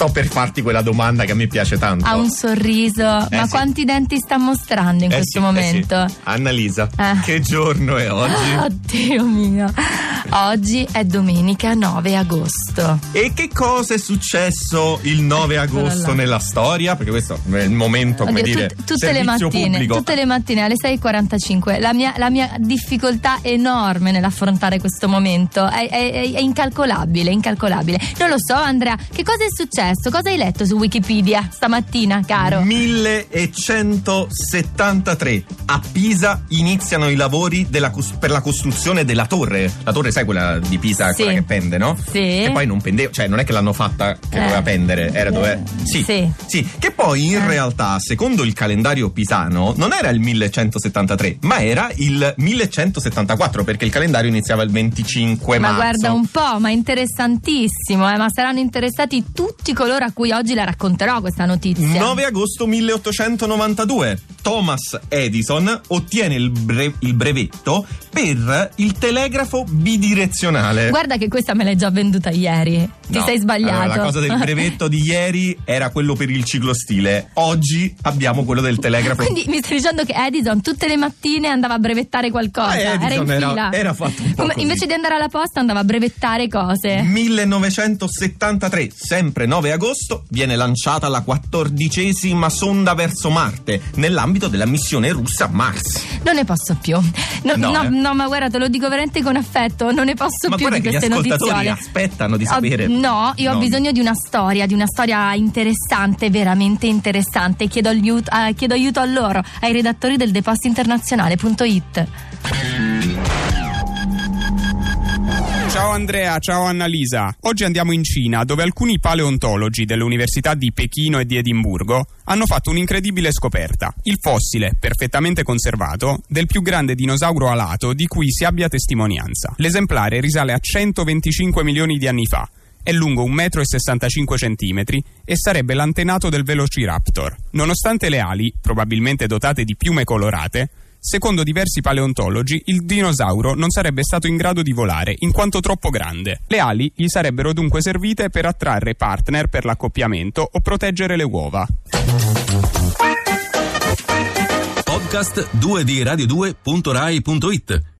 sto per farti quella domanda che a me piace tanto. Ha un sorriso, ma sì. quanti denti sta mostrando in Eh questo sì, eh momento? sì. Annalisa, Eh. che giorno è oggi? Oddio mio. Oggi è domenica 9 agosto. E che cosa è successo il 9 Eccolo agosto nella storia? Perché questo è il momento, come Oddio, dire, tut- tutte le mattine, pubblico. tutte le mattine alle 6.45. La mia, la mia difficoltà enorme nell'affrontare questo momento è, è- è incalcolabile, incalcolabile. Non lo so, Andrea, che cosa è successo? Cosa hai letto su Wikipedia stamattina, caro? 1173 a Pisa iniziano i lavori della per la costruzione della torre. La torre, sai quella di Pisa, Sì. quella che pende, no? Sì. Che poi non pendeva, cioè non è che l'hanno fatta che Eh. doveva pendere, era dove. Sì. Sì. Sì, che poi in Eh. realtà, secondo il calendario pisano, non era il 1173, ma era il 1174, perché il calendario iniziava il 25 Ma marzo. guarda un po', ma interessantissimo, eh, ma saranno interessati tutti coloro a cui oggi la racconterò questa notizia. 9 agosto 1892 Thomas Edison ottiene il, bre- il brevetto per il telegrafo bidirezionale. Guarda che questa me l'hai già venduta ieri. Ti No, sei sbagliato. allora, la cosa del brevetto di ieri era quello per il ciclostile. Oggi abbiamo quello del telegrafo. Quindi mi stai dicendo che Edison tutte le mattine andava a brevettare qualcosa? Edison era in era- fila. era fatto un po' Come- invece di andare alla posta andava a brevettare cose. 1973, sempre 9 agosto, viene lanciata la quattordicesima sonda verso Marte nell'ambito della missione russa Mars. Non ne posso più. No, No, no, eh. no, ma guarda, te lo dico veramente con affetto. Non ne posso Ma più di gli queste ascoltatori notiziole. aspettano di Ho- sapere. no, io ho No. bisogno di una storia, di una storia interessante, veramente interessante. Chiedo aiuto, eh, chiedo aiuto a loro, ai redattori del depositointernazionale.it. Ciao Andrea, ciao Annalisa. Oggi andiamo in Cina, dove alcuni paleontologi delle università di Pechino e di Edimburgo hanno fatto un'incredibile scoperta. Il fossile, perfettamente conservato, del più grande dinosauro alato di cui si abbia testimonianza. L'esemplare risale a 125 milioni di anni fa. È lungo 1,65 m e sarebbe l'antenato del Velociraptor. Nonostante le ali, probabilmente dotate di piume colorate, Secondo diversi paleontologi, il dinosauro non sarebbe stato in grado di volare in quanto troppo grande. Le ali gli sarebbero dunque servite per attrarre partner per l'accoppiamento o proteggere le uova. Podcast 2 di radio2.rai.it